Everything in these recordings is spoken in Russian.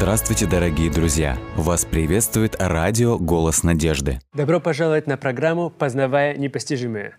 Здравствуйте, дорогие друзья! Вас приветствует радио «Голос надежды». Добро пожаловать на программу «Познавая непостижимое».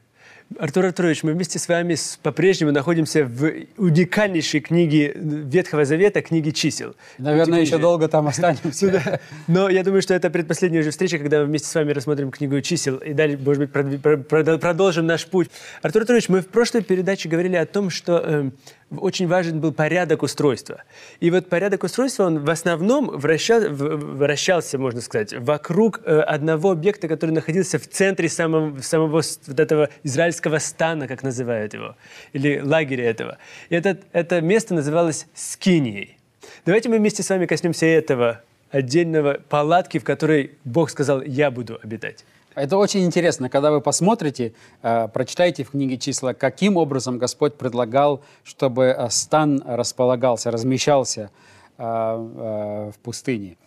Артур Артурович, мы вместе с вами по-прежнему находимся в уникальнейшей книге Ветхого Завета, книге чисел. Наверное, еще долго там останемся. да. Но я думаю, что это предпоследняя уже встреча, когда мы вместе с вами рассмотрим книгу чисел и далее, может быть, продолжим наш путь. Артур Артурович, мы в прошлой передаче говорили о том, что эм, очень важен был порядок устройства. И вот порядок устройства, он в основном вращал, вращался, можно сказать, вокруг э, одного объекта, который находился в центре самого, самого вот этого израильского стана, как называют его, или лагеря этого. И это, это место называлось Скинией. Давайте мы вместе с вами коснемся этого отдельного палатки, в которой Бог сказал, я буду обитать. Это очень интересно, когда вы посмотрите, э, прочитаете в книге числа, каким образом Господь предлагал, чтобы э, стан располагался, размещался э, в пустыне.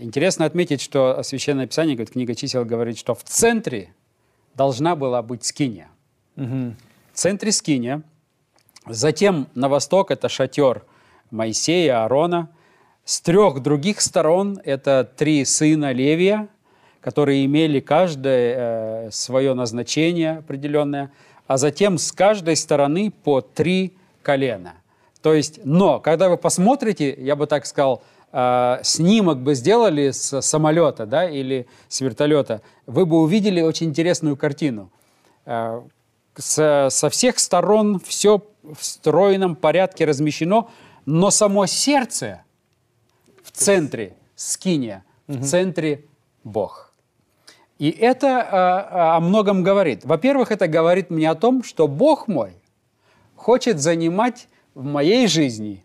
Интересно отметить, что Священное Писание, говорит, книга чисел говорит, что в центре должна была быть скиния. Угу. В центре скиния. Затем на восток это шатер Моисея, Аарона. С трех других сторон это три сына Левия – которые имели каждое э, свое назначение определенное, а затем с каждой стороны по три колена. То есть, но когда вы посмотрите, я бы так сказал, э, снимок бы сделали с самолета да, или с вертолета, вы бы увидели очень интересную картину. Э, с, со всех сторон все в стройном порядке размещено, но само сердце в центре скиния, в центре Бог. И это о, о многом говорит. Во-первых, это говорит мне о том, что Бог мой хочет занимать в моей жизни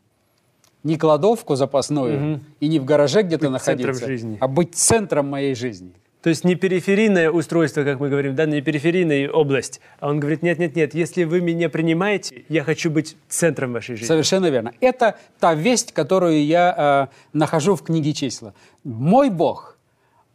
не кладовку запасную угу. и не в гараже где-то находиться, а быть центром моей жизни. То есть не периферийное устройство, как мы говорим, да, не периферийная область. А он говорит, нет-нет-нет, если вы меня принимаете, я хочу быть центром вашей жизни. Совершенно верно. Это та весть, которую я э, нахожу в книге числа. Мой Бог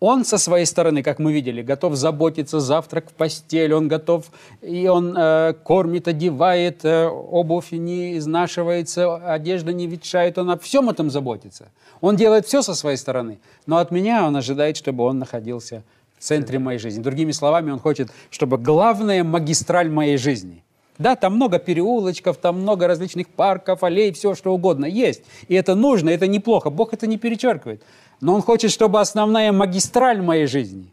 он со своей стороны, как мы видели, готов заботиться, завтрак в постель, он готов, и он э, кормит, одевает, э, обувь не изнашивается, одежда не ветшает, он о всем этом заботится. Он делает все со своей стороны, но от меня он ожидает, чтобы он находился в центре моей жизни. Другими словами, он хочет, чтобы главная магистраль моей жизни – да, там много переулочков, там много различных парков, аллей, все что угодно есть. И это нужно, это неплохо. Бог это не перечеркивает. Но Он хочет, чтобы основная магистраль моей жизни,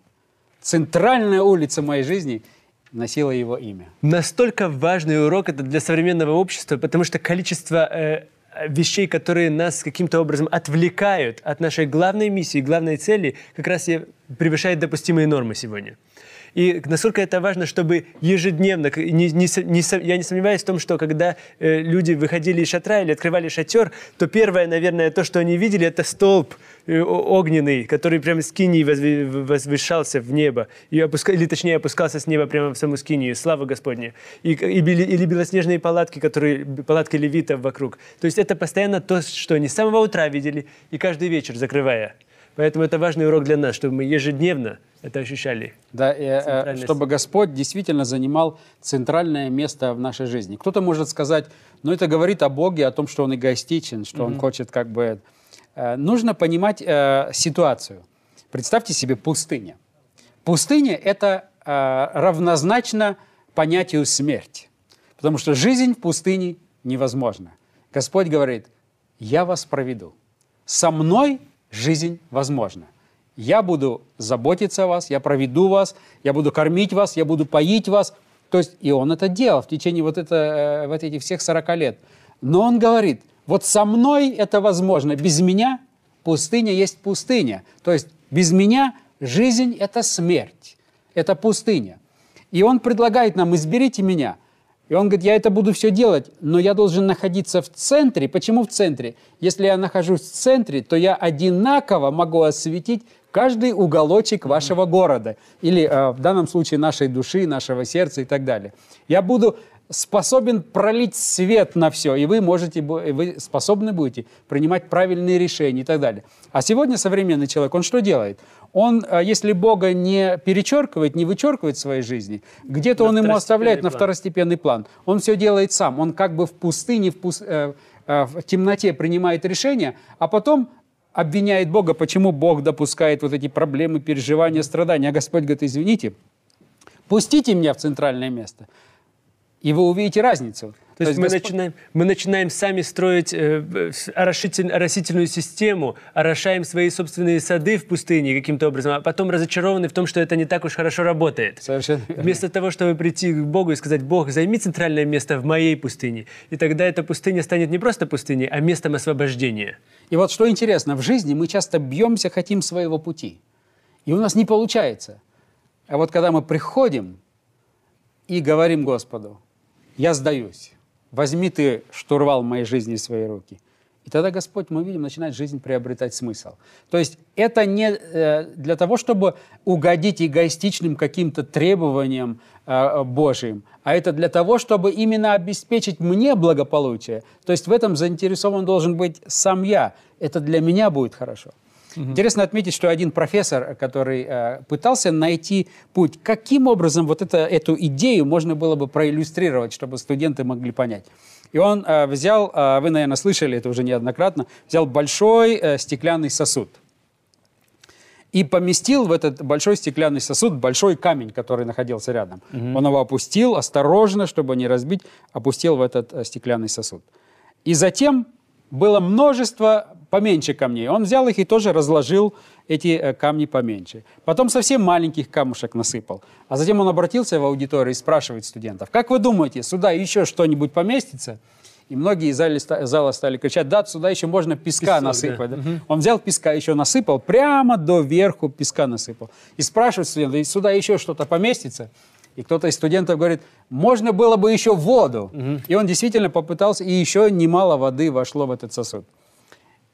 центральная улица моей жизни носила Его имя. Настолько важный урок это для современного общества, потому что количество э, вещей, которые нас каким-то образом отвлекают от нашей главной миссии, главной цели, как раз и превышает допустимые нормы сегодня. И насколько это важно, чтобы ежедневно, не, не, не, я не сомневаюсь в том, что когда э, люди выходили из шатра или открывали шатер, то первое, наверное, то, что они видели, это столб э, огненный, который прямо с кинии возвышался в небо, и опуска, или точнее опускался с неба прямо в саму скинию, слава Господня. И, и, или белоснежные палатки, которые, палатки левитов вокруг. То есть это постоянно то, что они с самого утра видели, и каждый вечер закрывая. Поэтому это важный урок для нас, чтобы мы ежедневно это ощущали. Да, и, э, чтобы Господь действительно занимал центральное место в нашей жизни. Кто-то может сказать, ну это говорит о Боге, о том, что Он эгоистичен, что mm-hmm. Он хочет как бы... Э, нужно понимать э, ситуацию. Представьте себе пустыня. Пустыня – это э, равнозначно понятию смерти. Потому что жизнь в пустыне невозможна. Господь говорит, я вас проведу. Со мной жизнь возможна. Я буду заботиться о вас, я проведу вас, я буду кормить вас, я буду поить вас. То есть, и он это делал в течение вот, это, э, вот этих всех 40 лет. Но он говорит, вот со мной это возможно, без меня пустыня есть пустыня. То есть, без меня жизнь – это смерть, это пустыня. И он предлагает нам, изберите меня – и он говорит, я это буду все делать, но я должен находиться в центре. Почему в центре? Если я нахожусь в центре, то я одинаково могу осветить каждый уголочек вашего города. Или э, в данном случае нашей души, нашего сердца и так далее. Я буду способен пролить свет на все, и вы можете, вы способны будете принимать правильные решения и так далее. А сегодня современный человек, он что делает? Он, а, если Бога не перечеркивает, не вычеркивает в своей жизни, где-то он ему оставляет план. на второстепенный план. Он все делает сам. Он как бы в пустыне, в, пус... Э, э, в темноте принимает решения, а потом обвиняет Бога, почему Бог допускает вот эти проблемы, переживания, страдания. А Господь говорит, извините, пустите меня в центральное место, и вы увидите разницу. То, То есть, мы, Господ... начинаем, мы начинаем сами строить э, орошитель, оросительную систему, орошаем свои собственные сады в пустыне каким-то образом, а потом разочарованы в том, что это не так уж хорошо работает. Совершенно Вместо того, чтобы прийти к Богу и сказать, Бог, займи центральное место в моей пустыне. И тогда эта пустыня станет не просто пустыней, а местом освобождения. И вот что интересно, в жизни мы часто бьемся, хотим своего пути. И у нас не получается. А вот когда мы приходим и говорим Господу, я сдаюсь, возьми ты штурвал моей жизни в свои руки. И тогда Господь, мы видим, начинает жизнь приобретать смысл. То есть это не э, для того, чтобы угодить эгоистичным каким-то требованиям э, Божьим, а это для того, чтобы именно обеспечить мне благополучие. То есть в этом заинтересован должен быть сам я. Это для меня будет хорошо. Угу. Интересно отметить, что один профессор, который э, пытался найти путь, каким образом вот это, эту идею можно было бы проиллюстрировать, чтобы студенты могли понять. И он э, взял, э, вы, наверное, слышали это уже неоднократно, взял большой э, стеклянный сосуд и поместил в этот большой стеклянный сосуд большой камень, который находился рядом. Угу. Он его опустил осторожно, чтобы не разбить, опустил в этот э, стеклянный сосуд. И затем было множество поменьше камней. Он взял их и тоже разложил эти э, камни поменьше. Потом совсем маленьких камушек насыпал. А затем он обратился в аудиторию и спрашивает студентов, как вы думаете, сюда еще что-нибудь поместится? И многие из зала стали кричать, да, сюда еще можно песка Песок, насыпать. Да. Да? Угу. Он взял песка, еще насыпал, прямо до верху песка насыпал. И спрашивает студента, сюда еще что-то поместится? И кто-то из студентов говорит, можно было бы еще воду. Угу. И он действительно попытался, и еще немало воды вошло в этот сосуд.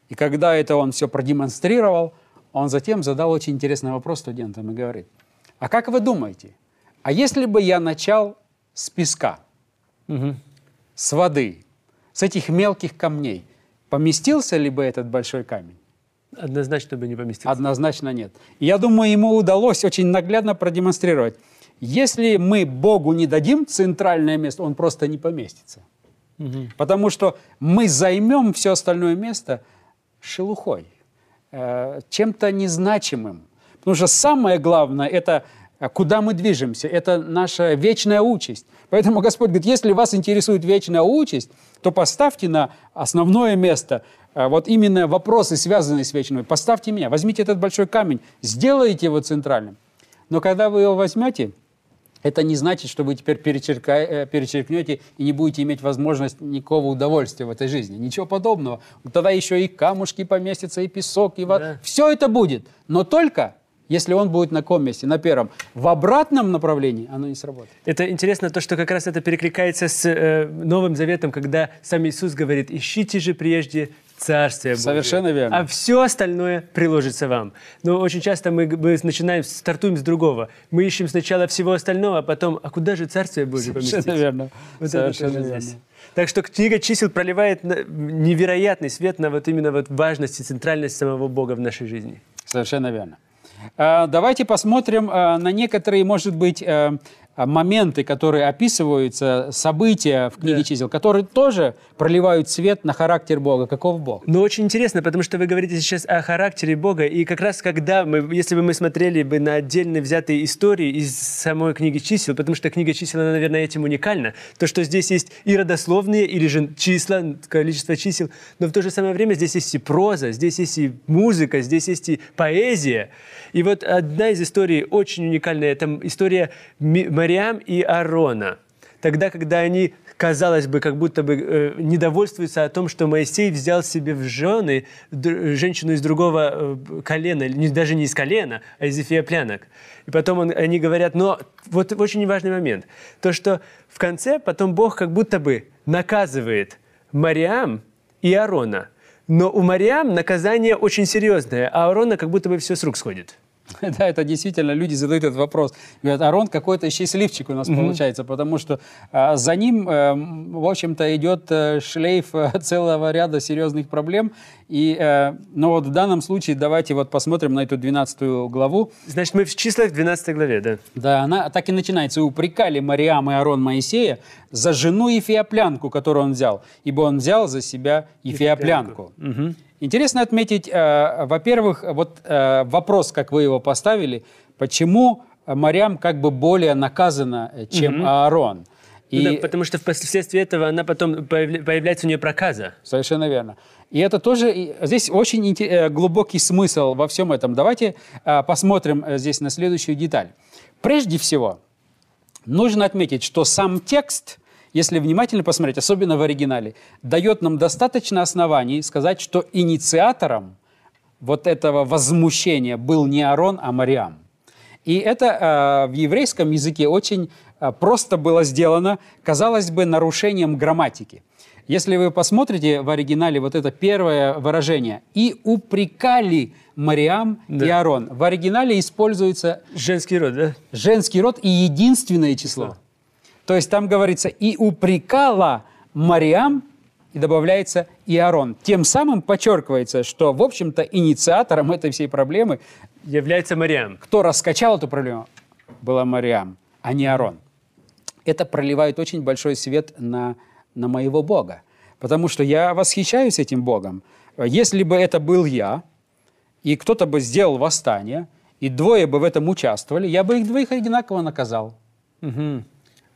И когда это он все продемонстрировал, он затем задал очень интересный вопрос студентам и говорит, а как вы думаете, а если бы я начал с песка, угу. с воды, с этих мелких камней, поместился ли бы этот большой камень? Однозначно бы не поместился. Однозначно нет. Я думаю, ему удалось очень наглядно продемонстрировать. Если мы Богу не дадим центральное место, он просто не поместится. Угу. Потому что мы займем все остальное место – шелухой, э, чем-то незначимым. Потому что самое главное – это э, куда мы движемся, это наша вечная участь. Поэтому Господь говорит, если вас интересует вечная участь, то поставьте на основное место э, вот именно вопросы, связанные с вечной. Поставьте меня, возьмите этот большой камень, сделайте его центральным. Но когда вы его возьмете, это не значит, что вы теперь перечерка... перечеркнете и не будете иметь возможность никакого удовольствия в этой жизни. Ничего подобного. Тогда еще и камушки поместятся, и песок, и вода. Да. Все это будет. Но только если он будет на каком месте? На первом. В обратном направлении оно не сработает. Это интересно то, что как раз это перекликается с э, Новым Заветом, когда сам Иисус говорит, ищите же прежде Царствие Божие. Совершенно верно. А все остальное приложится вам. Но очень часто мы, мы начинаем, стартуем с другого. Мы ищем сначала всего остального, а потом, а куда же Царствие Божие поместить? Совершенно верно. Вот Совершенно верно. Здесь. Так что книга чисел проливает невероятный свет на вот именно вот важность и центральность самого Бога в нашей жизни. Совершенно верно. А, давайте посмотрим а, на некоторые, может быть, а, моменты, которые описываются, события в книге да. чисел, которые тоже проливают свет на характер Бога. Каков Бог? Ну, очень интересно, потому что вы говорите сейчас о характере Бога, и как раз когда мы, если бы мы смотрели бы на отдельные взятые истории из самой книги чисел, потому что книга чисел, она, наверное, этим уникальна, то, что здесь есть и родословные, или же числа, количество чисел, но в то же самое время здесь есть и проза, здесь есть и музыка, здесь есть и поэзия. И вот одна из историй очень уникальная, это история Мариам и Аарона. Тогда, когда они, казалось бы, как будто бы э, недовольствуются о том, что Моисей взял себе в жены женщину из другого э, колена, не, даже не из колена, а из эфиоплянок. И потом он, они говорят, но вот очень важный момент, то, что в конце потом Бог как будто бы наказывает Мариам и Аарона. Но у Мариам наказание очень серьезное, а Аарона как будто бы все с рук сходит. Да, это действительно, люди задают этот вопрос. Говорят, Арон какой-то счастливчик у нас mm-hmm. получается, потому что а, за ним, а, в общем-то, идет а, шлейф а, целого ряда серьезных проблем. И, а, но вот в данном случае давайте вот посмотрим на эту 12 главу. Значит, мы в числах 12 главе, да? Да, она так и начинается. «Упрекали Мариам и Арон Моисея за жену Ефиоплянку, которую он взял, ибо он взял за себя Ефиоплянку». Ефиоплянку. Угу. Интересно отметить, э, во-первых, вот э, вопрос, как вы его поставили, почему Марьям как бы более наказана, э, чем угу. Аарон. И... Да, потому что впоследствии этого она потом появляется у нее проказа. Совершенно верно. И это тоже, здесь очень э, глубокий смысл во всем этом. Давайте э, посмотрим здесь на следующую деталь. Прежде всего, нужно отметить, что сам текст, если внимательно посмотреть, особенно в оригинале, дает нам достаточно оснований сказать, что инициатором вот этого возмущения был не Аарон, а Мариам. И это э, в еврейском языке очень э, просто было сделано, казалось бы, нарушением грамматики. Если вы посмотрите в оригинале вот это первое выражение «и упрекали Мариам да. и Аарон», в оригинале используется... Женский род, да? Женский род и единственное число. Да. То есть там говорится «и упрекала Мариам и добавляется и Аарон. Тем самым подчеркивается, что, в общем-то, инициатором этой всей проблемы является Мариам. Кто раскачал эту проблему? Была Мариам, а не Аарон. Это проливает очень большой свет на, на моего Бога. Потому что я восхищаюсь этим Богом. Если бы это был я, и кто-то бы сделал восстание, и двое бы в этом участвовали, я бы их двоих одинаково наказал. Угу.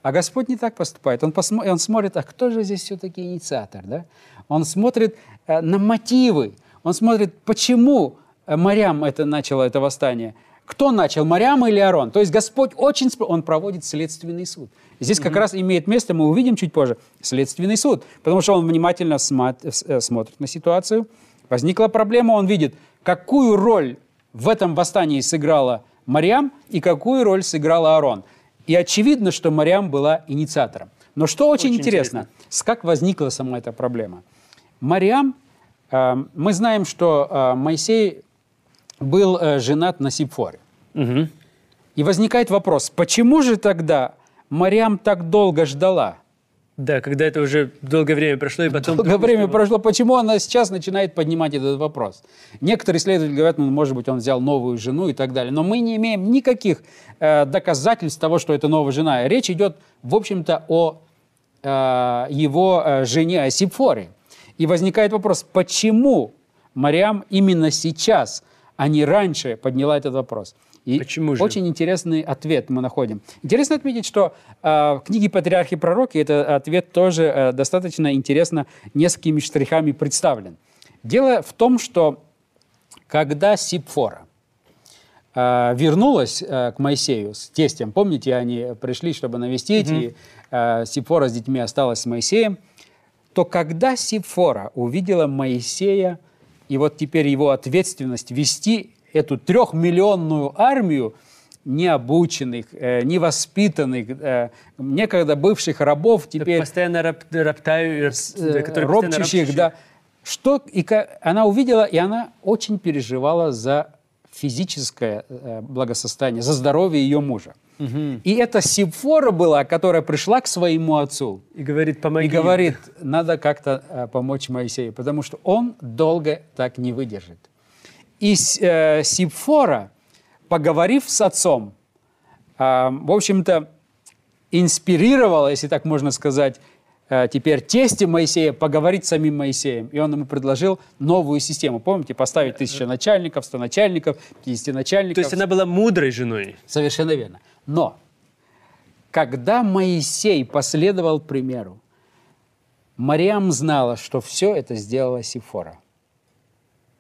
А Господь не так поступает. Он, посмо... он смотрит, а кто же здесь все-таки инициатор? Да? Он смотрит э, на мотивы. Он смотрит, почему э, морям это начало это восстание. Кто начал, Марям или Арон? То есть Господь очень... Он проводит следственный суд. Здесь mm-hmm. как раз имеет место, мы увидим чуть позже, следственный суд. Потому что он внимательно э, смотрит на ситуацию. Возникла проблема, он видит, какую роль в этом восстании сыграла Марьям и какую роль сыграл Аарон. И очевидно, что Мариам была инициатором. Но что очень, очень интересно, интересно, как возникла сама эта проблема. Мариам, э, мы знаем, что э, Моисей был э, женат на Сипфоре. Угу. И возникает вопрос, почему же тогда Мариам так долго ждала? Да, когда это уже долгое время прошло, и потом... Долгое время прошло. Почему она сейчас начинает поднимать этот вопрос? Некоторые исследователи говорят, ну, может быть, он взял новую жену и так далее. Но мы не имеем никаких э, доказательств того, что это новая жена. Речь идет, в общем-то, о э, его э, жене, о Сипфоре. И возникает вопрос, почему Мариам именно сейчас, а не раньше подняла этот вопрос? И Почему же? очень интересный ответ мы находим. Интересно отметить, что э, в книге «Патриархи и пророки» этот ответ тоже э, достаточно интересно несколькими штрихами представлен. Дело в том, что когда Сипфора э, вернулась э, к Моисею с тестем, помните, они пришли, чтобы навестить, mm-hmm. и э, Сипфора с детьми осталась с Моисеем, то когда Сипфора увидела Моисея, и вот теперь его ответственность вести эту трехмиллионную армию необученных, э, невоспитанных, э, некогда бывших рабов, теперь... Постоянно раб, роптаю, э, ропчущих, да. Что, и она увидела, и она очень переживала за физическое э, благосостояние, за здоровье ее мужа. Угу. И это Симфора была, которая пришла к своему отцу. И говорит, помоги. И говорит, надо как-то э, помочь Моисею, потому что он долго так не выдержит. И э, Сипфора, поговорив с отцом, э, в общем-то, инспирировала, если так можно сказать, э, теперь тесте Моисея поговорить с самим Моисеем. И он ему предложил новую систему. Помните, поставить тысяча начальников, сто начальников, 50 начальников. То есть она была мудрой женой. Совершенно верно. Но когда Моисей последовал примеру, Мариам знала, что все это сделала Сифора.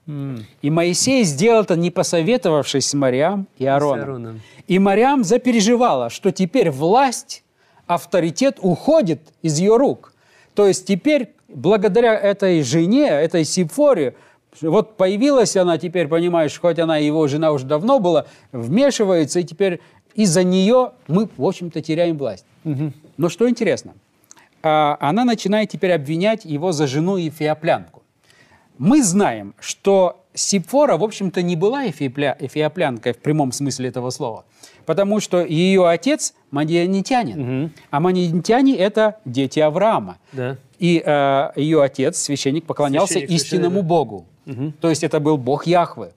И Моисей сделал это, не посоветовавшись с Мариам и Аароном. И Мариам запереживала, что теперь власть, авторитет уходит из ее рук. То есть теперь, благодаря этой жене, этой Сипфоре, вот появилась она теперь, понимаешь, хоть она его жена уже давно была, вмешивается, и теперь из-за нее мы, в общем-то, теряем власть. Угу. Но что интересно, а, она начинает теперь обвинять его за жену и феоплянку. Мы знаем, что Сипфора, в общем-то, не была эфиопля... эфиоплянкой в прямом смысле этого слова, потому что ее отец мадианитянин, угу. а мадианитяне – это дети Авраама. Да. И э, ее отец, священник, поклонялся священник, истинному Богу. Угу. То есть это был Бог Яхвы.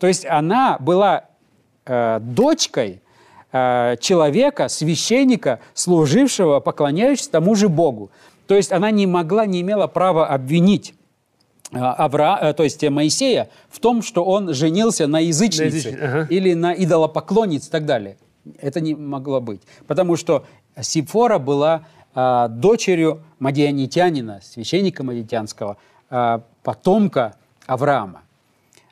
То есть она была э, дочкой э, человека, священника, служившего, поклоняющегося тому же Богу. То есть она не могла, не имела права обвинить Авра, то есть Моисея в том, что он женился на язычнице на ага. или на идолопоклоннице и так далее. Это не могло быть. Потому что Сипфора была а, дочерью мадианитянина, священника мадианского, а, потомка Авраама.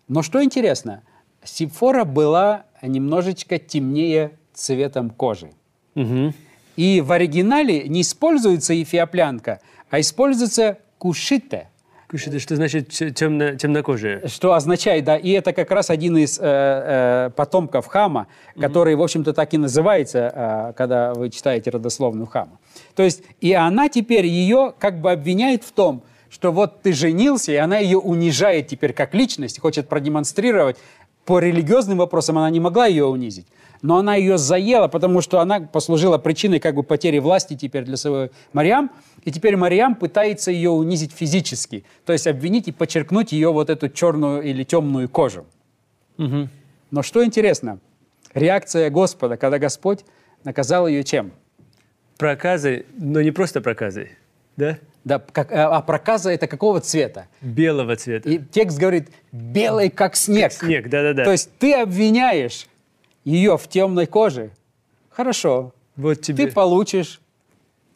Но что интересно, Сипфора была немножечко темнее цветом кожи. Угу. И в оригинале не используется эфиоплянка, а используется кушите. Кушите, что значит темно, темнокожие? Что означает, да, и это как раз один из э, э, потомков Хама, который, mm-hmm. в общем-то, так и называется, э, когда вы читаете родословную Хама. То есть, и она теперь ее как бы обвиняет в том, что вот ты женился, и она ее унижает теперь как личность, хочет продемонстрировать. По религиозным вопросам она не могла ее унизить но она ее заела, потому что она послужила причиной как бы потери власти теперь для своего Мариам, и теперь Мариам пытается ее унизить физически, то есть обвинить и подчеркнуть ее вот эту черную или темную кожу. Угу. Но что интересно, реакция Господа, когда Господь наказал ее чем? Проказой, но не просто проказой, да? Да, как, а, а проказа это какого цвета? Белого цвета. И текст говорит, белый как снег. Как снег, да-да-да. То есть ты обвиняешь ее в темной коже, хорошо, вот тебе. ты получишь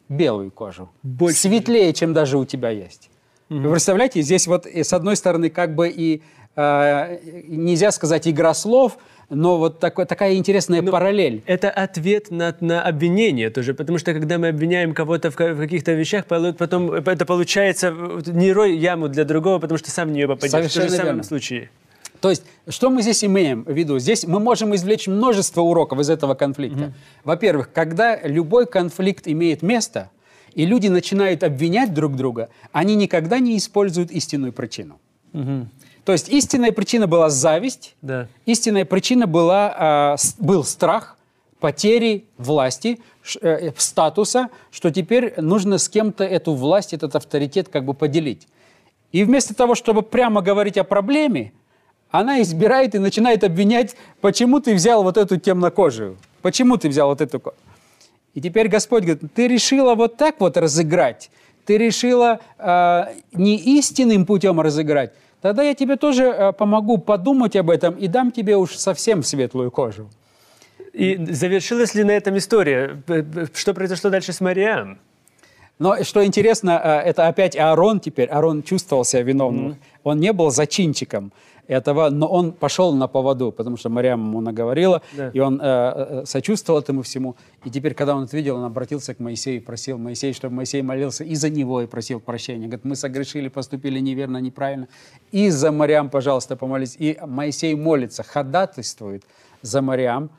белую кожу. Больше. Светлее, чем даже у тебя есть. Угу. Вы представляете, здесь вот с одной стороны как бы и э, нельзя сказать игра слов, но вот такой, такая интересная но параллель. Это ответ на, на обвинение тоже, потому что когда мы обвиняем кого-то в, в каких-то вещах, потом это получается не рой яму для другого, потому что сам в нее попадешь. Совершенно в том же самом случае. То есть, что мы здесь имеем в виду? Здесь мы можем извлечь множество уроков из этого конфликта. Mm-hmm. Во-первых, когда любой конфликт имеет место, и люди начинают обвинять друг друга, они никогда не используют истинную причину. Mm-hmm. То есть истинная причина была зависть, да. истинная причина была, э, был страх потери власти, э, статуса, что теперь нужно с кем-то эту власть, этот авторитет как бы поделить. И вместо того, чтобы прямо говорить о проблеме, она избирает и начинает обвинять, почему ты взял вот эту темнокожую, почему ты взял вот эту... И теперь Господь говорит, ты решила вот так вот разыграть, ты решила э, не истинным путем разыграть, тогда я тебе тоже э, помогу подумать об этом и дам тебе уж совсем светлую кожу. И завершилась ли на этом история? Что произошло дальше с Мариам? Но что интересно, это опять Аарон теперь. Аарон чувствовал себя виновным. Mm-hmm. Он не был зачинчиком этого, но он пошел на поводу, потому что Мариам ему наговорила, да. и он э, э, сочувствовал этому всему. И теперь, когда он это видел, он обратился к Моисею и просил Моисея, чтобы Моисей молился и за него, и просил прощения. Говорит, мы согрешили, поступили неверно, неправильно. И за Мариам, пожалуйста, помолись. И Моисей молится, ходатайствует за Мариам.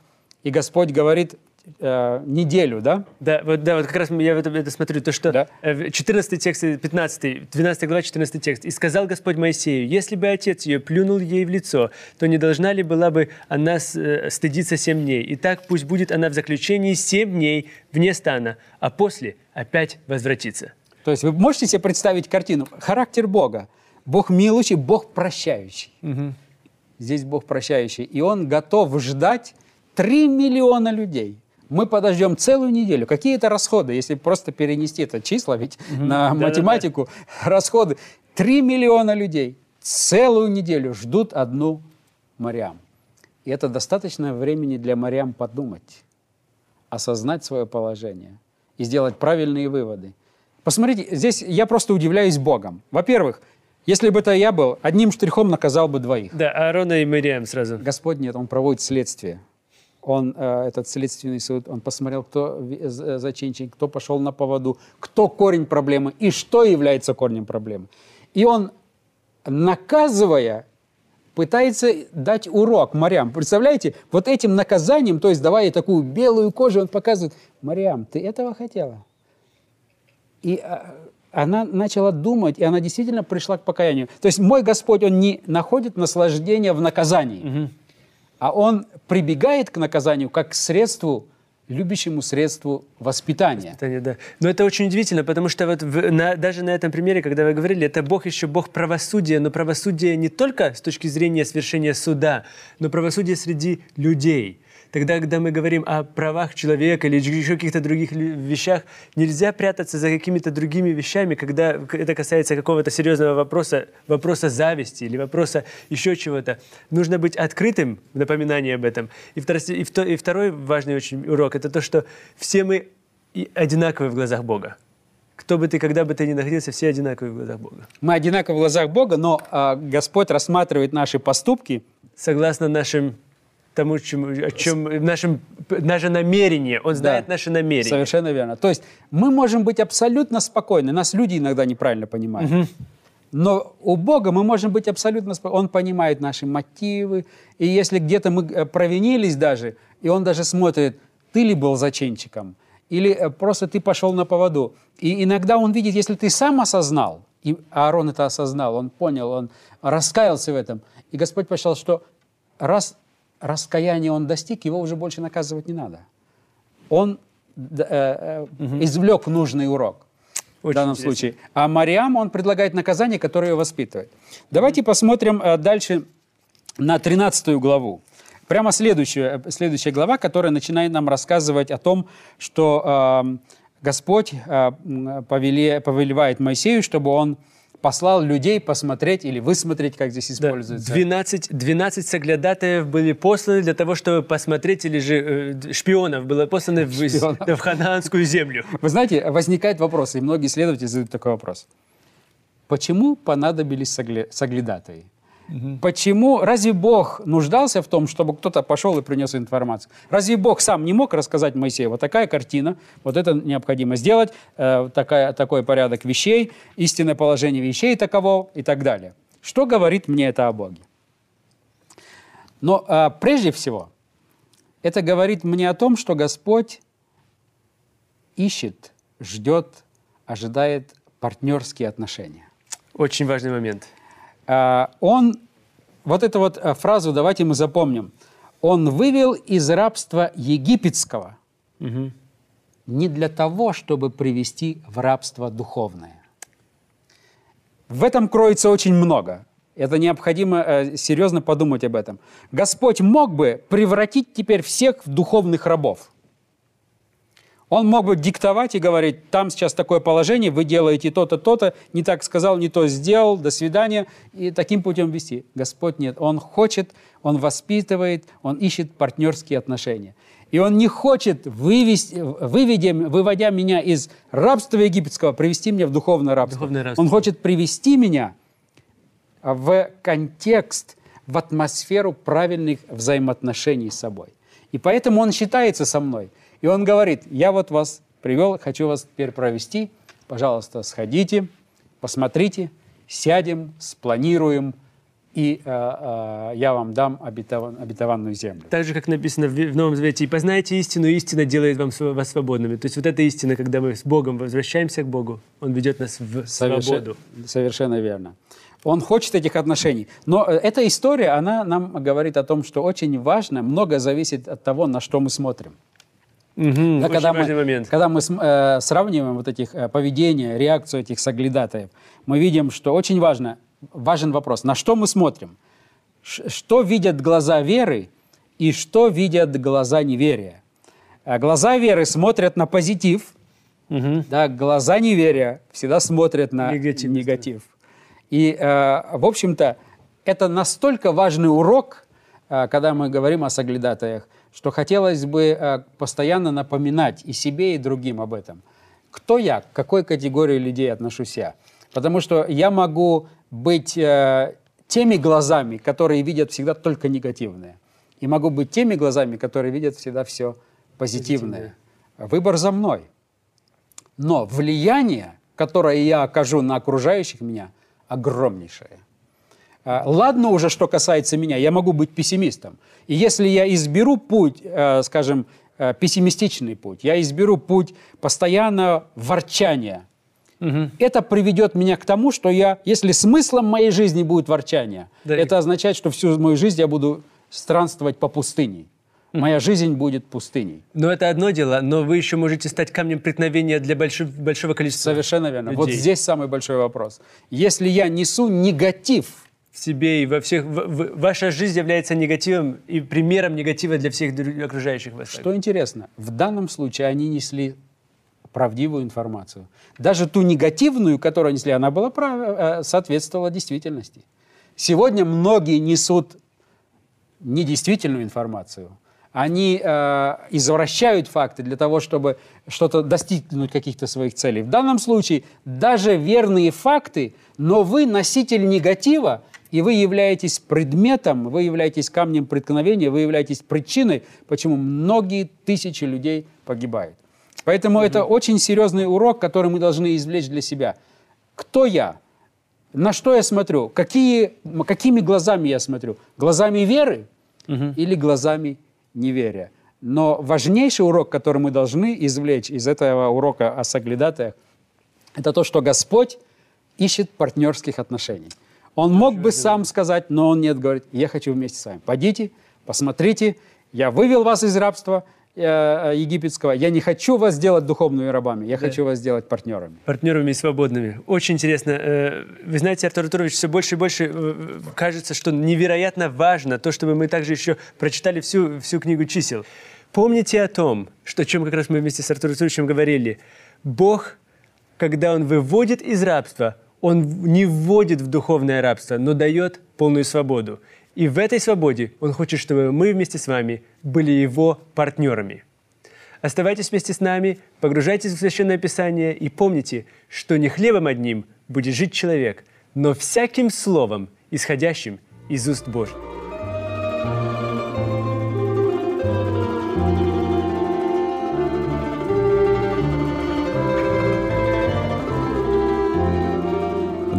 И Господь говорит, э, неделю, да? Да, вот, да, вот как раз я это, это смотрю, то, что да? 14 э, текст, 15, 12 глава, 14 текст. «И сказал Господь Моисею, если бы отец ее плюнул ей в лицо, то не должна ли была бы она э, стыдиться семь дней? И так пусть будет она в заключении семь дней вне стана, а после опять возвратится». То есть вы можете себе представить картину? Характер Бога. Бог милующий, Бог прощающий. Угу. Здесь Бог прощающий. И Он готов ждать 3 миллиона людей мы подождем целую неделю. Какие это расходы, если просто перенести это числа, ведь угу. на да, математику да, да. расходы. Три миллиона людей целую неделю ждут одну Мариам. И это достаточно времени для Мариам подумать, осознать свое положение и сделать правильные выводы. Посмотрите, здесь я просто удивляюсь Богом. Во-первых, если бы это я был, одним штрихом наказал бы двоих. Да, Аарона и Мариам сразу. Господь нет, Он проводит следствие он, э, этот следственный суд, он посмотрел, кто зачинщик, кто пошел на поводу, кто корень проблемы и что является корнем проблемы. И он, наказывая, пытается дать урок Мариам. Представляете, вот этим наказанием, то есть давая такую белую кожу, он показывает, Мариам, ты этого хотела? И э, она начала думать, и она действительно пришла к покаянию. То есть мой Господь, Он не находит наслаждения в наказании. Угу а он прибегает к наказанию как к средству, любящему средству воспитания. Воспитание, да. Но это очень удивительно, потому что вот в, на, даже на этом примере, когда вы говорили, это Бог еще Бог правосудия, но правосудие не только с точки зрения свершения суда, но правосудие среди людей. Тогда, когда мы говорим о правах человека или еще каких-то других вещах, нельзя прятаться за какими-то другими вещами, когда это касается какого-то серьезного вопроса, вопроса зависти или вопроса еще чего-то. Нужно быть открытым в напоминании об этом. И, и второй важный очень урок – это то, что все мы одинаковы в глазах Бога. Кто бы ты, когда бы ты ни находился, все одинаковы в глазах Бога. Мы одинаковы в глазах Бога, но э, Господь рассматривает наши поступки согласно нашим тому, чем, чем нашим, наше намерение. Он знает да, наше намерение. Совершенно верно. То есть мы можем быть абсолютно спокойны. Нас люди иногда неправильно понимают. Угу. Но у Бога мы можем быть абсолютно спокойны. Он понимает наши мотивы. И если где-то мы э, провинились даже, и Он даже смотрит, ты ли был зачинщиком, или э, просто ты пошел на поводу. И иногда Он видит, если ты сам осознал, и Аарон это осознал, он понял, он раскаялся в этом. И Господь посчитал, что раз раскаяние он достиг, его уже больше наказывать не надо. Он э, э, угу. извлек нужный урок. Очень в данном интересно. случае. А Мариам, он предлагает наказание, которое ее воспитывает. Давайте посмотрим э, дальше на 13 главу. Прямо следующая, следующая глава, которая начинает нам рассказывать о том, что э, Господь э, повеле, повелевает Моисею, чтобы он послал людей посмотреть или высмотреть, как здесь используется. Да, 12, 12 соглядатаев были посланы для того, чтобы посмотреть, или же э, шпионов было посланы в, в ханаанскую землю. Вы знаете, возникает вопрос, и многие исследователи задают такой вопрос. Почему понадобились соглядатые? Угу. Почему? Разве Бог нуждался в том, чтобы кто-то пошел и принес информацию? Разве Бог сам не мог рассказать Моисею, вот такая картина, вот это необходимо сделать, э, такая, такой порядок вещей, истинное положение вещей таково и так далее? Что говорит мне это о Боге? Но э, прежде всего, это говорит мне о том, что Господь ищет, ждет, ожидает партнерские отношения. Очень важный момент. А, он, вот эту вот э, фразу давайте мы запомним. Он вывел из рабства египетского угу. не для того, чтобы привести в рабство духовное. В этом кроется очень много. Это необходимо э, серьезно подумать об этом. Господь мог бы превратить теперь всех в духовных рабов. Он мог бы диктовать и говорить, там сейчас такое положение, вы делаете то-то, то-то, не так сказал, не то сделал, до свидания, и таким путем вести. Господь нет. Он хочет, Он воспитывает, Он ищет партнерские отношения. И Он не хочет, вывести, выведя, выводя меня из рабства египетского, привести меня в духовное рабство. Духовное рабство. Он хочет привести меня в контекст, в атмосферу правильных взаимоотношений с собой. И поэтому Он считается со мной – и он говорит, я вот вас привел, хочу вас теперь провести, пожалуйста, сходите, посмотрите, сядем, спланируем, и э, э, я вам дам обетован, обетованную землю. Так же, как написано в, в Новом Завете, «И познайте истину, и истина делает вам, вас свободными». То есть вот эта истина, когда мы с Богом возвращаемся к Богу, Он ведет нас в Совершен, свободу. Совершенно верно. Он хочет этих отношений. Но э, эта история, она нам говорит о том, что очень важно, много зависит от того, на что мы смотрим. Угу, да, когда, мы, момент. когда мы э, сравниваем вот этих э, поведения, реакцию этих соглядатаев, мы видим, что очень важно, важен вопрос, на что мы смотрим? Ш, что видят глаза веры и что видят глаза неверия? А глаза веры смотрят на позитив, угу. да, глаза неверия всегда смотрят на негатив. негатив. И, э, в общем-то, это настолько важный урок, э, когда мы говорим о соглядатаях – что хотелось бы э, постоянно напоминать и себе, и другим об этом. Кто я, к какой категории людей отношусь я? Потому что я могу быть э, теми глазами, которые видят всегда только негативное. И могу быть теми глазами, которые видят всегда все позитивное. позитивное. Выбор за мной. Но влияние, которое я окажу на окружающих меня, огромнейшее. А, ладно уже, что касается меня, я могу быть пессимистом. И если я изберу путь, э, скажем, э, пессимистичный путь, я изберу путь постоянного ворчания, угу. это приведет меня к тому, что я, если смыслом моей жизни будет ворчание, да, это означает, что всю мою жизнь я буду странствовать по пустыне. Моя жизнь будет пустыней. Но это одно дело, но вы еще можете стать камнем преткновения для большого, большого количества Совершенно верно. Людей. Вот здесь самый большой вопрос. Если я несу негатив в себе и во всех... В, в, ваша жизнь является негативом и примером негатива для всех окружающих вас. Что интересно, в данном случае они несли правдивую информацию. Даже ту негативную, которую они несли, она была прав... Э, соответствовала действительности. Сегодня многие несут недействительную информацию. Они э, извращают факты для того, чтобы что-то достигнуть каких-то своих целей. В данном случае даже верные факты, но вы носитель негатива, и вы являетесь предметом, вы являетесь камнем преткновения, вы являетесь причиной, почему многие тысячи людей погибают. Поэтому mm-hmm. это очень серьезный урок, который мы должны извлечь для себя. Кто я? На что я смотрю? Какие, какими глазами я смотрю? Глазами веры mm-hmm. или глазами неверия? Но важнейший урок, который мы должны извлечь из этого урока о соглядатаях, это то, что Господь ищет партнерских отношений. Он мог бы сам сказать, но он нет, говорит, я хочу вместе с вами. Пойдите, посмотрите, я вывел вас из рабства э, египетского, я не хочу вас сделать духовными рабами, я да. хочу вас сделать партнерами. Партнерами и свободными. Очень интересно. Э, вы знаете, Артур Артурович, все больше и больше э, кажется, что невероятно важно то, чтобы мы также еще прочитали всю, всю книгу чисел. Помните о том, что, о чем как раз мы вместе с Артуром Артуровичем говорили. Бог, когда Он выводит из рабства, он не вводит в духовное рабство, но дает полную свободу. И в этой свободе Он хочет, чтобы мы вместе с вами были Его партнерами. Оставайтесь вместе с нами, погружайтесь в Священное Писание и помните, что не хлебом одним будет жить человек, но всяким словом, исходящим из уст Божьих.